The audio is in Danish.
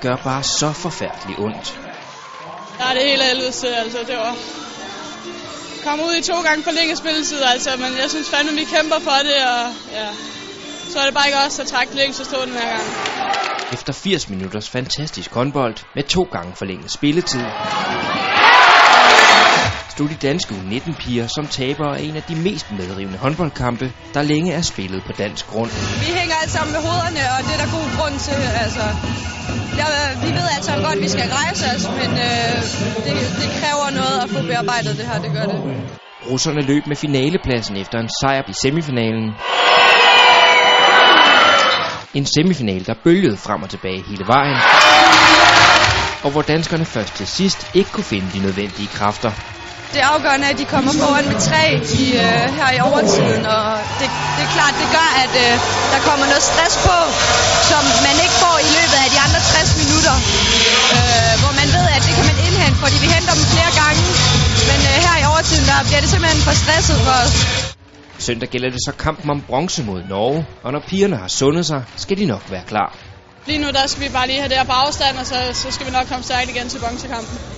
gør bare så forfærdeligt ondt. Ja, det er helt helvede til, altså. Det var... Kom ud i to gange forlænget spilletid, altså, men jeg synes fandme, vi kæmper for det, og ja. Så er det bare ikke os, der trækker længst stå den her gang. Efter 80 minutters fantastisk håndbold med to gange forlænget spilletid, stod de danske U19-piger som tabere af en af de mest medrivende håndboldkampe, der længe er spillet på dansk grund. Vi hænger alle sammen med hovederne, og det er der god grund til. Altså, jeg, vi ved sammen godt, at vi skal rejse os, men øh, det, det kræver noget at få bearbejdet det her, det gør det. Russerne løb med finalepladsen efter en sejr i semifinalen. En semifinal, der bølgede frem og tilbage hele vejen. Og hvor danskerne først til sidst ikke kunne finde de nødvendige kræfter. Det er afgørende, at de kommer foran med tre i, øh, her i overtiden, og det, det er klart, det gør, at øh, der kommer noget stress på, som man ikke får i løbet af de andre bliver det simpelthen for stresset for os. Søndag gælder det så kampen om bronze mod Norge, og når pigerne har sundet sig, skal de nok være klar. Lige nu der skal vi bare lige have det her på afstand, og så, så skal vi nok komme stærkt igen til bronzekampen.